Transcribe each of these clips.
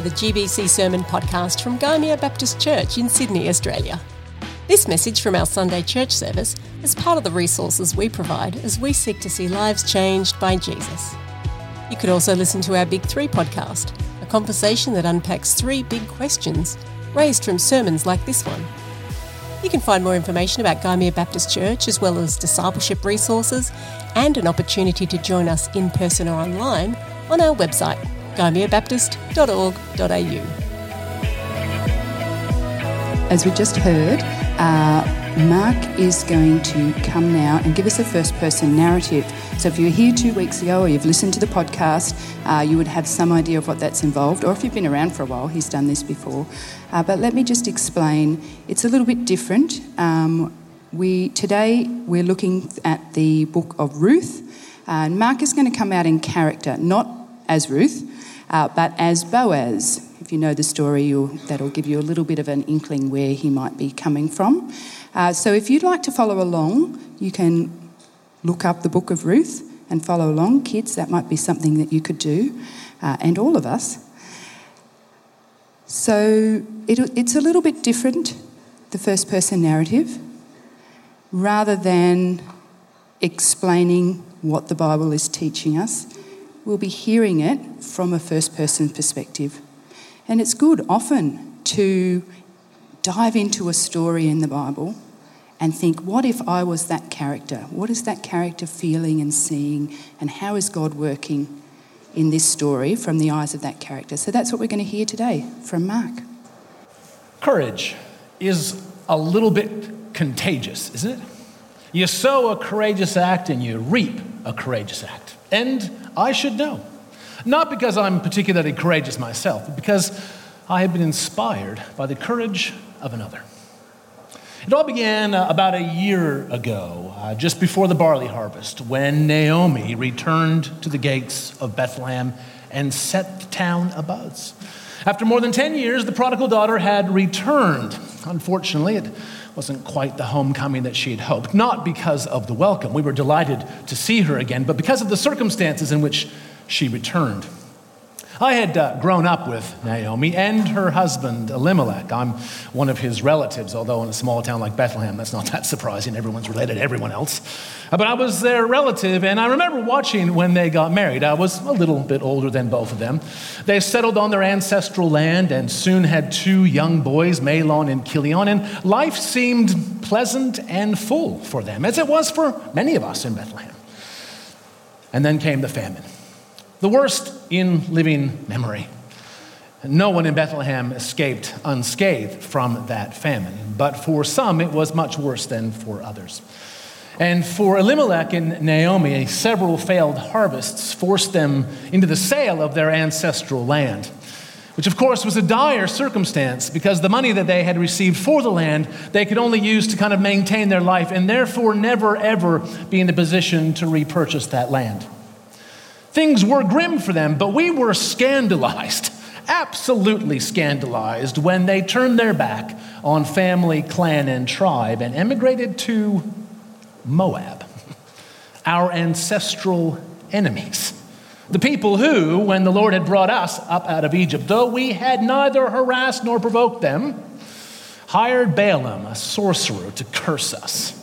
to the GBC Sermon podcast from Gymea Baptist Church in Sydney, Australia. This message from our Sunday church service is part of the resources we provide as we seek to see lives changed by Jesus. You could also listen to our Big Three podcast, a conversation that unpacks three big questions raised from sermons like this one. You can find more information about Gymea Baptist Church, as well as discipleship resources and an opportunity to join us in person or online on our website gymeabaptist.org.au. As we just heard, uh, Mark is going to come now and give us a first person narrative. So, if you were here two weeks ago or you've listened to the podcast, uh, you would have some idea of what that's involved. Or if you've been around for a while, he's done this before. Uh, but let me just explain it's a little bit different. Um, we, today, we're looking at the book of Ruth. and Mark is going to come out in character, not as Ruth, uh, but as Boaz. If you know the story, that'll give you a little bit of an inkling where he might be coming from. Uh, so if you'd like to follow along, you can look up the book of Ruth and follow along. Kids, that might be something that you could do, uh, and all of us. So it, it's a little bit different, the first person narrative, rather than explaining what the Bible is teaching us we'll be hearing it from a first person perspective. And it's good often to dive into a story in the Bible and think, what if I was that character? What is that character feeling and seeing? And how is God working in this story from the eyes of that character? So that's what we're going to hear today from Mark. Courage is a little bit contagious, isn't it? You sow a courageous act and you reap a courageous act. And I should know. Not because I'm particularly courageous myself, but because I have been inspired by the courage of another. It all began uh, about a year ago, uh, just before the barley harvest, when Naomi returned to the gates of Bethlehem and set the town abuzz. After more than 10 years, the prodigal daughter had returned. Unfortunately, it wasn't quite the homecoming that she had hoped, not because of the welcome. We were delighted to see her again, but because of the circumstances in which she returned. I had uh, grown up with Naomi and her husband Elimelech. I'm one of his relatives, although in a small town like Bethlehem, that's not that surprising. Everyone's related to everyone else. Uh, but I was their relative, and I remember watching when they got married. I was a little bit older than both of them. They settled on their ancestral land and soon had two young boys, Mahlon and Chilion, and life seemed pleasant and full for them, as it was for many of us in Bethlehem. And then came the famine. The worst in living memory. No one in Bethlehem escaped unscathed from that famine, but for some it was much worse than for others. And for Elimelech and Naomi, several failed harvests forced them into the sale of their ancestral land, which of course was a dire circumstance because the money that they had received for the land they could only use to kind of maintain their life and therefore never ever be in a position to repurchase that land. Things were grim for them, but we were scandalized, absolutely scandalized, when they turned their back on family, clan, and tribe and emigrated to Moab, our ancestral enemies. The people who, when the Lord had brought us up out of Egypt, though we had neither harassed nor provoked them, hired Balaam, a sorcerer, to curse us.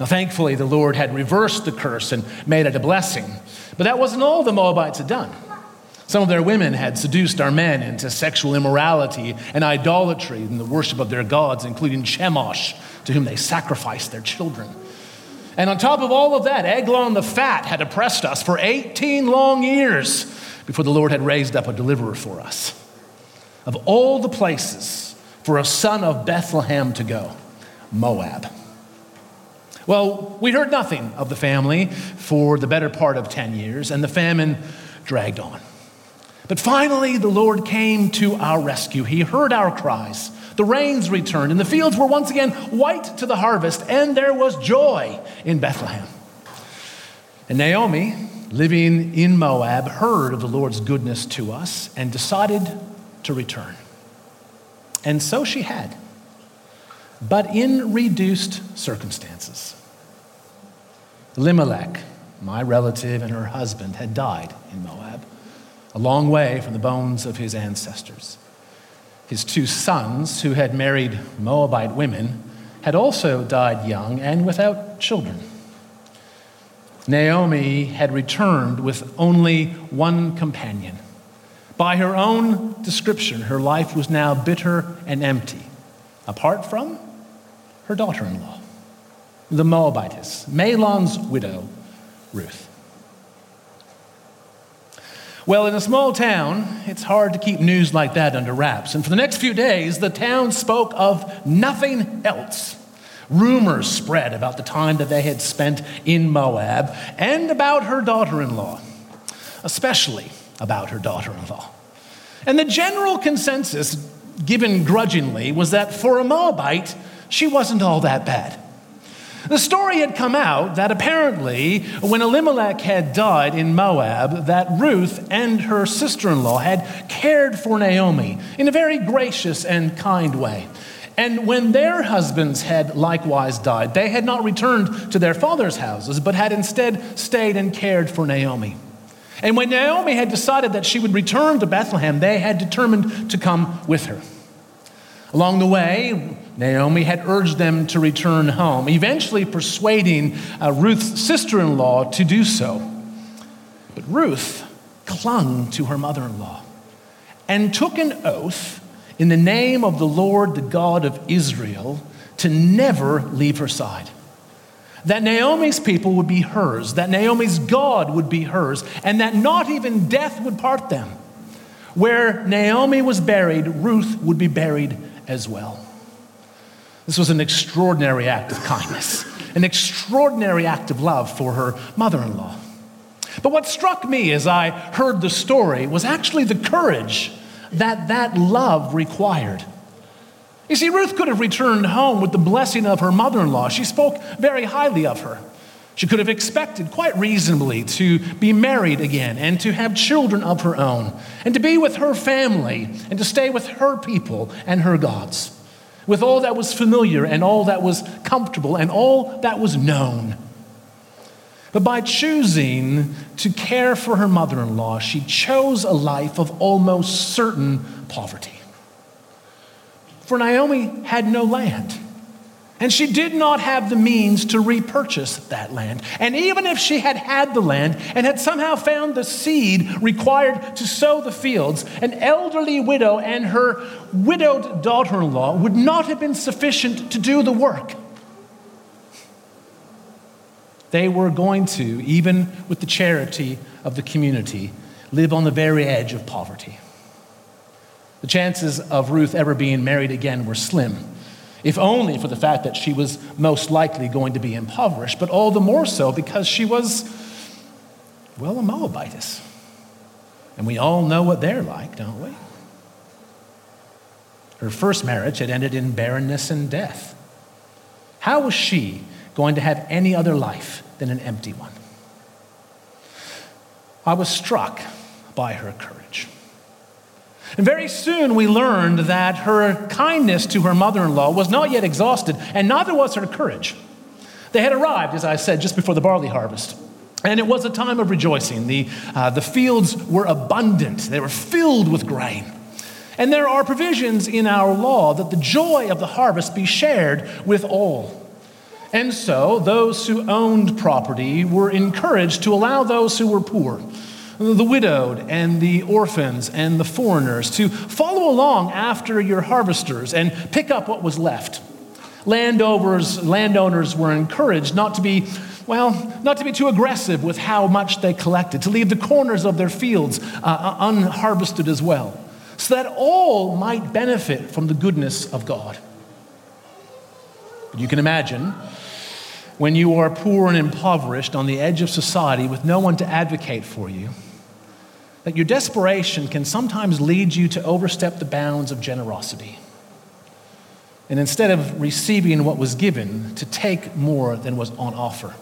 Now, thankfully, the Lord had reversed the curse and made it a blessing. But that wasn't all the Moabites had done. Some of their women had seduced our men into sexual immorality and idolatry and the worship of their gods, including Chemosh, to whom they sacrificed their children. And on top of all of that, Eglon the Fat had oppressed us for 18 long years before the Lord had raised up a deliverer for us. Of all the places for a son of Bethlehem to go, Moab. Well, we heard nothing of the family for the better part of 10 years, and the famine dragged on. But finally, the Lord came to our rescue. He heard our cries. The rains returned, and the fields were once again white to the harvest, and there was joy in Bethlehem. And Naomi, living in Moab, heard of the Lord's goodness to us and decided to return. And so she had, but in reduced circumstances. Elimelech, my relative, and her husband had died in Moab. a long way from the bones of his ancestors. His two sons, who had married Moabite women, had also died young and without children. Naomi had returned with only one companion. By her own description, her life was now bitter and empty, apart from her daughter in law, the Moabitess, Mahlon's widow, Ruth. Well, in a small town, it's hard to keep news like that under wraps. And for the next few days, the town spoke of nothing else. Rumors spread about the time that they had spent in Moab and about her daughter in law, especially about her daughter in law. And the general consensus, given grudgingly, was that for a Moabite, she wasn't all that bad. The story had come out that apparently, when Elimelech had died in Moab, that Ruth and her sister in law had cared for Naomi in a very gracious and kind way. And when their husbands had likewise died, they had not returned to their father's houses, but had instead stayed and cared for Naomi. And when Naomi had decided that she would return to Bethlehem, they had determined to come with her. Along the way, Naomi had urged them to return home, eventually persuading uh, Ruth's sister in law to do so. But Ruth clung to her mother in law and took an oath in the name of the Lord, the God of Israel, to never leave her side. That Naomi's people would be hers, that Naomi's God would be hers, and that not even death would part them. Where Naomi was buried, Ruth would be buried as well. This was an extraordinary act of kindness, an extraordinary act of love for her mother in law. But what struck me as I heard the story was actually the courage that that love required. You see, Ruth could have returned home with the blessing of her mother in law. She spoke very highly of her. She could have expected, quite reasonably, to be married again and to have children of her own, and to be with her family and to stay with her people and her gods, with all that was familiar and all that was comfortable and all that was known. But by choosing to care for her mother in law, she chose a life of almost certain poverty. For Naomi had no land. And she did not have the means to repurchase that land. And even if she had had the land and had somehow found the seed required to sow the fields, an elderly widow and her widowed daughter in law would not have been sufficient to do the work. They were going to, even with the charity of the community, live on the very edge of poverty. The chances of Ruth ever being married again were slim if only for the fact that she was most likely going to be impoverished, but all the more so because she was, well, a Moabitess. And we all know what they're like, don't we? Her first marriage had ended in barrenness and death. How was she going to have any other life than an empty one? I was struck by her courage. And very soon we learned that her kindness to her mother in law was not yet exhausted, and neither was her courage. They had arrived, as I said, just before the barley harvest. And it was a time of rejoicing. The, uh, the fields were abundant, they were filled with grain. And there are provisions in our law that the joy of the harvest be shared with all. And so those who owned property were encouraged to allow those who were poor the widowed and the orphans and the foreigners, to follow along after your harvesters and pick up what was left. Landowners, landowners were encouraged not to be, well, not to be too aggressive with how much they collected, to leave the corners of their fields uh, uh unharvested as well, so that all might benefit from the goodness of God. You can imagine when you are poor and impoverished on the edge of society with no one to advocate for you that your desperation can sometimes lead you to overstep the bounds of generosity. And instead of receiving what was given, to take more than was on offer,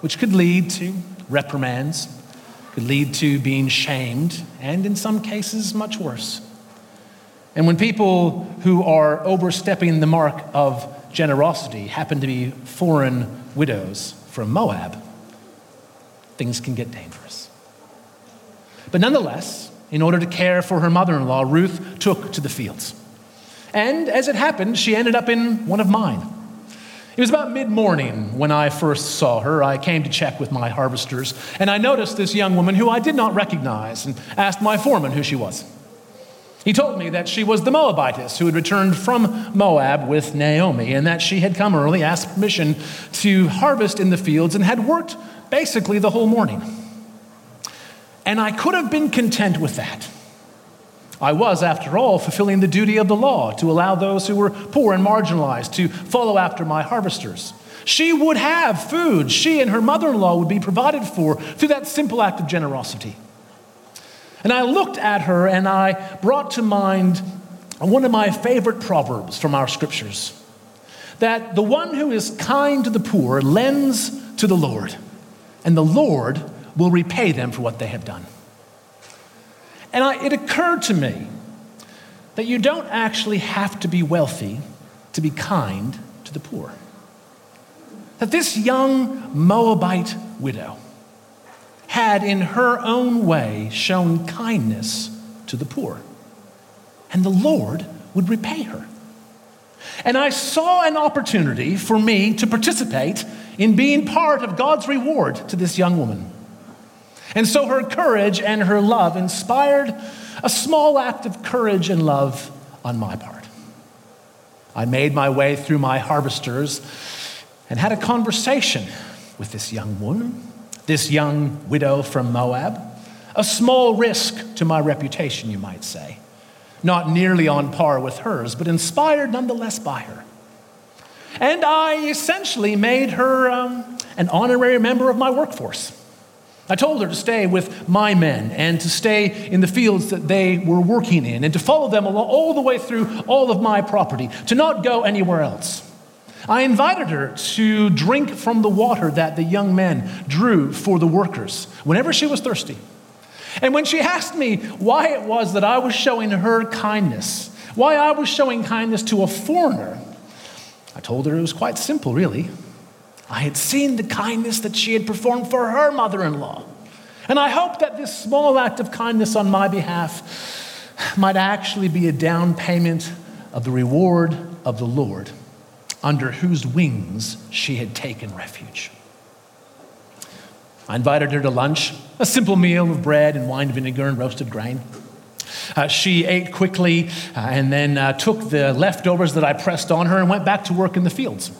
which could lead to reprimands, could lead to being shamed, and in some cases, much worse. And when people who are overstepping the mark of generosity happen to be foreign widows from Moab, things can get dangerous. But nonetheless, in order to care for her mother in law, Ruth took to the fields. And as it happened, she ended up in one of mine. It was about mid morning when I first saw her. I came to check with my harvesters, and I noticed this young woman who I did not recognize and asked my foreman who she was. He told me that she was the Moabitess who had returned from Moab with Naomi, and that she had come early, asked permission to harvest in the fields, and had worked basically the whole morning. And I could have been content with that. I was, after all, fulfilling the duty of the law to allow those who were poor and marginalized to follow after my harvesters. She would have food. She and her mother in law would be provided for through that simple act of generosity. And I looked at her and I brought to mind one of my favorite proverbs from our scriptures that the one who is kind to the poor lends to the Lord, and the Lord will repay them for what they have done. And I, it occurred to me that you don't actually have to be wealthy to be kind to the poor. That this young Moabite widow had, in her own way, shown kindness to the poor. And the Lord would repay her. And I saw an opportunity for me to participate in being part of God's reward to this young woman. And so her courage and her love inspired a small act of courage and love on my part. I made my way through my harvesters and had a conversation with this young woman, this young widow from Moab. A small risk to my reputation, you might say. Not nearly on par with hers, but inspired nonetheless by her. And I essentially made her um, an honorary member of my workforce. I told her to stay with my men and to stay in the fields that they were working in and to follow them all the way through all of my property, to not go anywhere else. I invited her to drink from the water that the young men drew for the workers whenever she was thirsty. And when she asked me why it was that I was showing her kindness, why I was showing kindness to a foreigner, I told her it was quite simple, really. I had seen the kindness that she had performed for her mother in law. And I hoped that this small act of kindness on my behalf might actually be a down payment of the reward of the Lord, under whose wings she had taken refuge. I invited her to lunch, a simple meal of bread and wine vinegar and roasted grain. Uh, she ate quickly uh, and then uh, took the leftovers that I pressed on her and went back to work in the fields.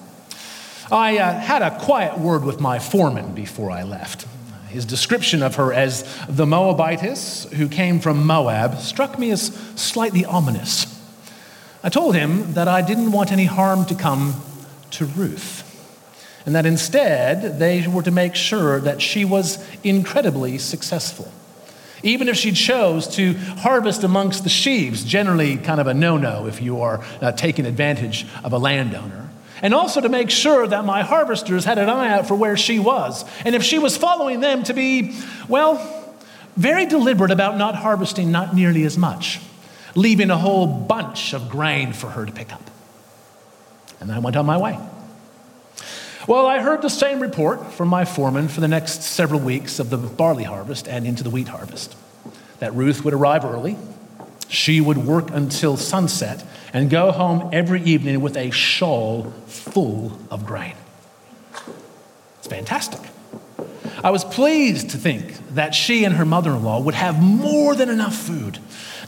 I uh, had a quiet word with my foreman before I left. His description of her as the Moabitess who came from Moab struck me as slightly ominous. I told him that I didn't want any harm to come to Ruth, and that instead they were to make sure that she was incredibly successful. Even if she chose to harvest amongst the sheaves, generally kind of a no no if you are uh, taking advantage of a landowner and also to make sure that my harvesters had an eye out for where she was. And if she was following them, to be, well, very deliberate about not harvesting not nearly as much, leaving a whole bunch of grain for her to pick up. And I went on my way. Well, I heard the same report from my foreman for the next several weeks of the barley harvest and into the wheat harvest that Ruth would arrive early, she would work until sunset and go home every evening with a shawl full of grain. It's fantastic. I was pleased to think that she and her mother in law would have more than enough food,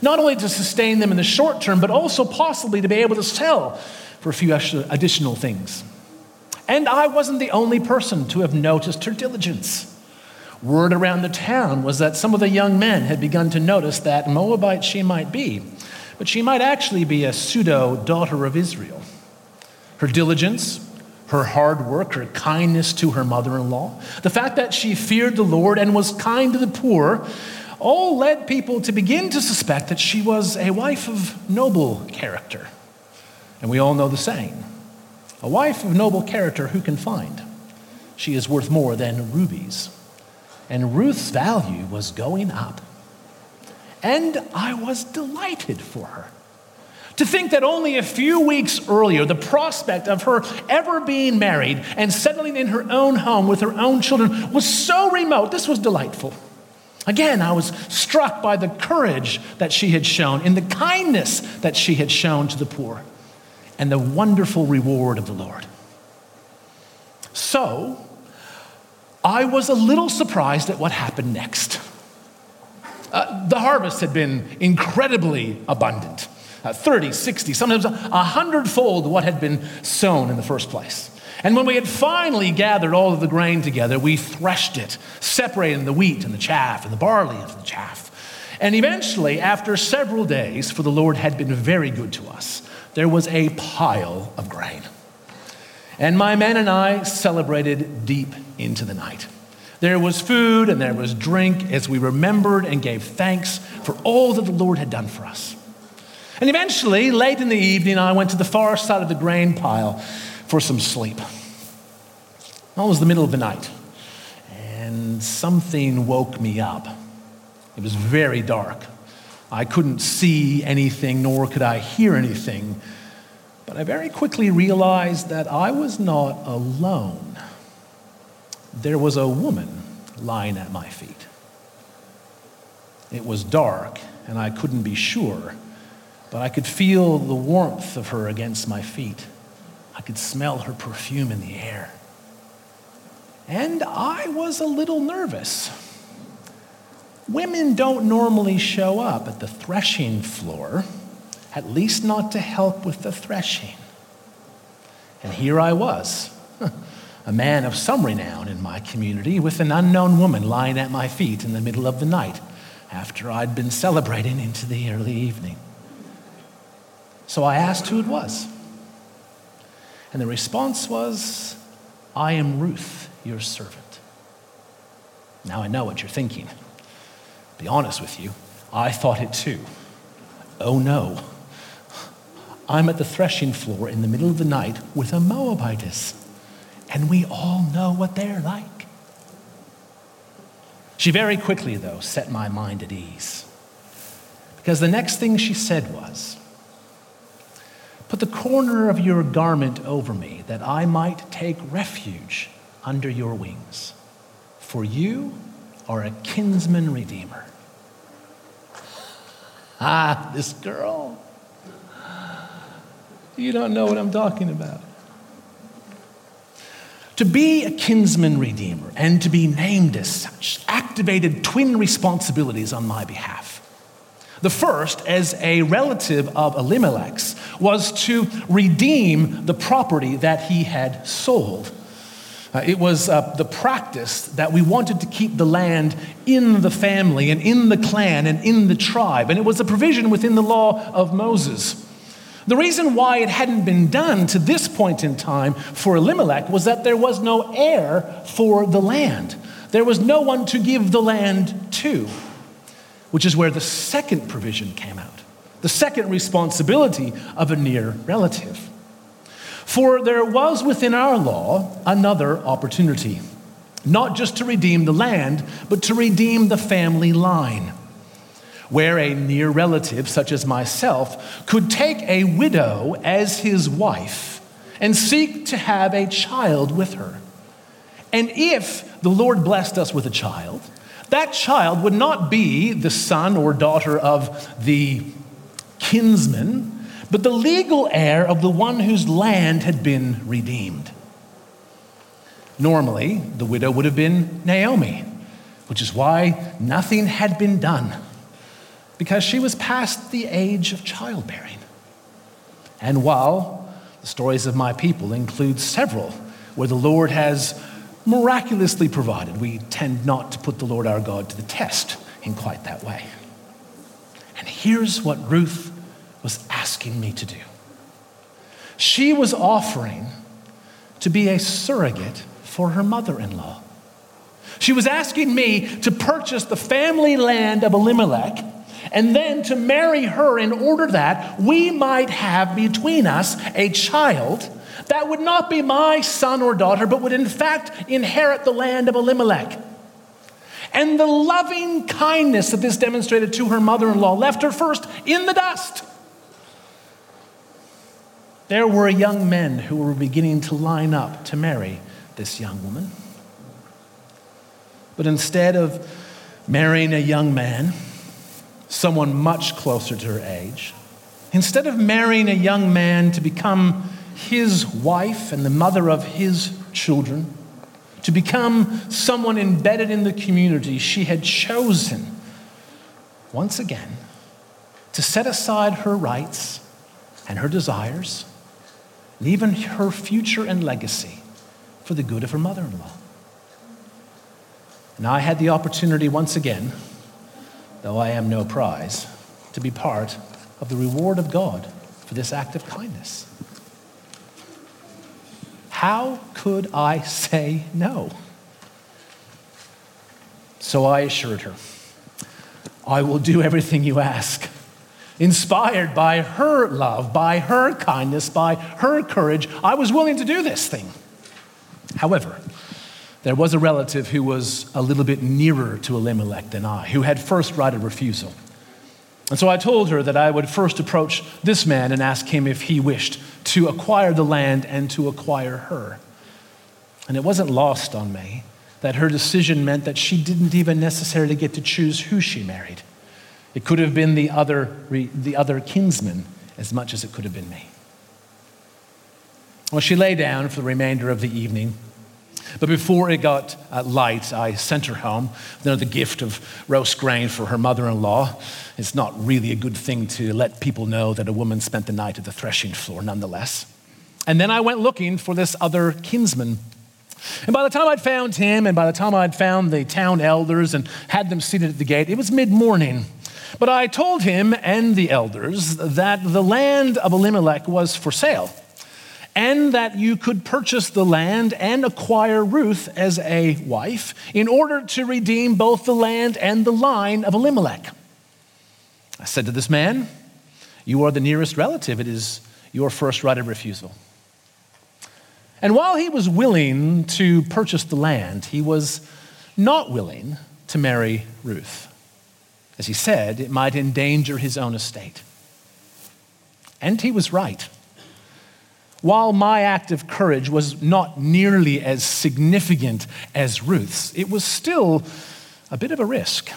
not only to sustain them in the short term, but also possibly to be able to sell for a few additional things. And I wasn't the only person to have noticed her diligence. Word around the town was that some of the young men had begun to notice that Moabite she might be, but she might actually be a pseudo daughter of Israel. Her diligence, her hard work, her kindness to her mother in law, the fact that she feared the Lord and was kind to the poor, all led people to begin to suspect that she was a wife of noble character. And we all know the saying a wife of noble character who can find? She is worth more than rubies and Ruth's value was going up. And I was delighted for her. To think that only a few weeks earlier, the prospect of her ever being married and settling in her own home with her own children was so remote, this was delightful. Again, I was struck by the courage that she had shown, in the kindness that she had shown to the poor, and the wonderful reward of the Lord. So, I was a little surprised at what happened next. Uh, the harvest had been incredibly abundant uh, 30, 60, sometimes a hundredfold what had been sown in the first place. And when we had finally gathered all of the grain together, we threshed it, separating the wheat and the chaff, and the barley and the chaff. And eventually, after several days, for the Lord had been very good to us, there was a pile of grain. And my men and I celebrated deep into the night. There was food and there was drink as we remembered and gave thanks for all that the Lord had done for us. And eventually, late in the evening, I went to the far side of the grain pile for some sleep. It was the middle of the night, and something woke me up. It was very dark. I couldn't see anything, nor could I hear anything. But I very quickly realized that I was not alone. There was a woman lying at my feet. It was dark, and I couldn't be sure but I could feel the warmth of her against my feet. I could smell her perfume in the air. And I was a little nervous. Women don't normally show up at the threshing floor, at least not to help with the threshing. And here I was, a man of some renown in my community, with an unknown woman lying at my feet in the middle of the night after I'd been celebrating into the early evening. So I asked who it was. And the response was, I am Ruth, your servant. Now I know what you're thinking. Be honest with you, I thought it too. Oh no. I'm at the threshing floor in the middle of the night with a Moabitess, and we all know what they're like. She very quickly, though, set my mind at ease. Because the next thing she said was, Put the corner of your garment over me, that I might take refuge under your wings. For you are a kinsman redeemer. Ah, this girl. You don't know what I'm talking about. To be a kinsman redeemer and to be named as such activated twin responsibilities on my behalf. The first, as a relative of Elimelech's, was to redeem the property that he had sold. Uh, it was uh, the practice that we wanted to keep the land in the family and in the clan and in the tribe. And it was a provision within the law of Moses. The reason why it hadn't been done to this point in time for Elimelech was that there was no heir for the land. There was no one to give the land to which is where the second provision came out, the second responsibility of a near relative. For there was within our law another opportunity, not just to redeem the land, but to redeem the family line, where a near relative, such as myself, could take a widow as his wife and seek to have a child with her. And if the Lord blessed us with a child, that child would not be the son or daughter of the kinsman, but the legal heir of the one whose land had been redeemed. Normally, the widow would have been Naomi, which is why nothing had been done, because she was past the age of childbearing. And while the stories of my people include several where the Lord has miraculously provided. We tend not to put the Lord our God to the test in quite that way. And here's what Ruth was asking me to do she was offering to be a surrogate for her mother in law. She was asking me to purchase the family land of Elimelech and then to marry her in order that we might have between us a child that would not be my son or daughter, but would in fact inherit the land of Elimelech. And the loving kindness that this demonstrated to her mother in law left her first in the dust. There were young men who were beginning to line up to marry this young woman. But instead of marrying a young man, someone much closer to her age, instead of marrying a young man to become his wife and the mother of his children, to become someone embedded in the community, she had chosen once again to set aside her rights and her desires, and even her future and legacy for the good of her mother in law. And I had the opportunity once again, though I am no prize, to be part of the reward of God for this act of kindness. How could I say no? So I assured her, I will do everything you ask. Inspired by her love, by her kindness, by her courage, I was willing to do this thing. However, there was a relative who was a little bit nearer to Elimelech than I, who had first right of refusal. And so I told her that I would first approach this man and ask him if he wished to acquire the land and to acquire her. And it wasn't lost on me that her decision meant that she didn't even necessarily get to choose who she married. It could have been the other, the other kinsman as much as it could have been me. Well, she lay down for the remainder of the evening. But before it got uh, light, I sent her home. Know, the gift of roast grain for her mother in law. It's not really a good thing to let people know that a woman spent the night at the threshing floor, nonetheless. And then I went looking for this other kinsman. And by the time I'd found him, and by the time I'd found the town elders and had them seated at the gate, it was mid morning. But I told him and the elders that the land of Elimelech was for sale and that you could purchase the land and acquire Ruth as a wife in order to redeem both the land and the line of Elimelech. I said to this man, You are the nearest relative. It is your first right of refusal. And while he was willing to purchase the land, he was not willing to marry Ruth. As he said, it might endanger his own estate. And he was right. While my act of courage was not nearly as significant as Ruth's, it was still a bit of a risk.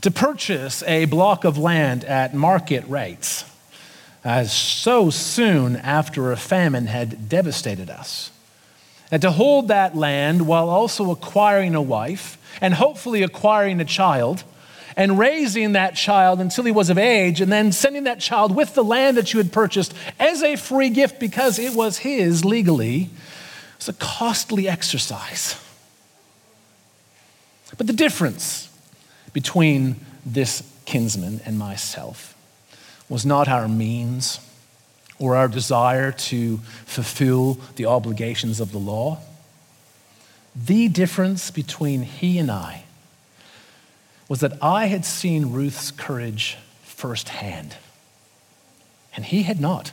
To purchase a block of land at market rates, as so soon after a famine had devastated us, and to hold that land while also acquiring a wife and hopefully acquiring a child and raising that child until he was of age, and then sending that child with the land that you had purchased as a free gift because it was his legally, was a costly exercise. But the difference between this kinsman and myself was not our means or our desire to fulfill the obligations of the law. The difference between he and I was that I had seen Ruth's courage firsthand, and he had not.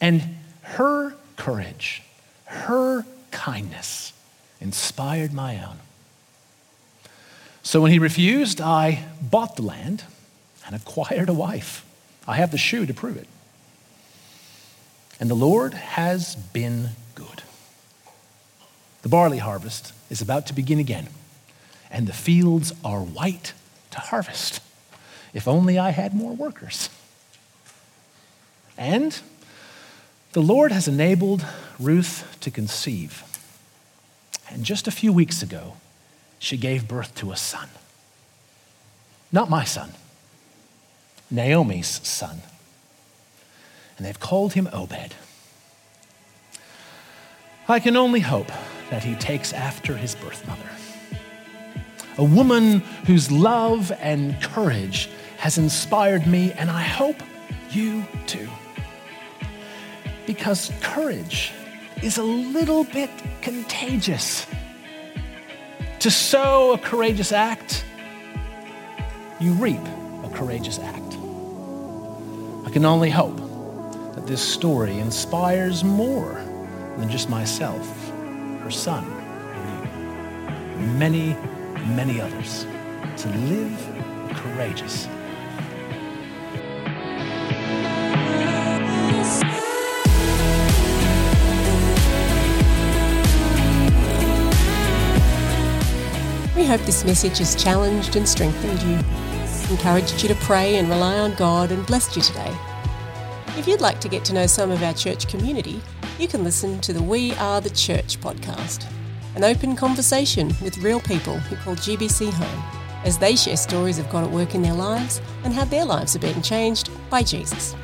And her courage, her kindness inspired my own. So when he refused, I bought the land and acquired a wife. I have the shoe to prove it. And the Lord has been good. The barley harvest is about to begin again and the fields are white to harvest. If only I had more workers. And the Lord has enabled Ruth to conceive. And just a few weeks ago, she gave birth to a son. Not my son, Naomi's son. And they've called him Obed. I can only hope that he takes after his birth mother a woman whose love and courage has inspired me, and I hope you too. Because courage is a little bit contagious. To sow a courageous act, you reap a courageous act. I can only hope that this story inspires more than just myself, her son, and you. Many many others to live courageous. We hope this message has challenged and strengthened you, encouraged you to pray and rely on God, and blessed you today. If you'd like to get to know some of our church community, you can listen to the We Are the Church podcast, an open conversation with real people who call GBC home as they share stories of God at work in their lives and how their lives are being changed by Jesus.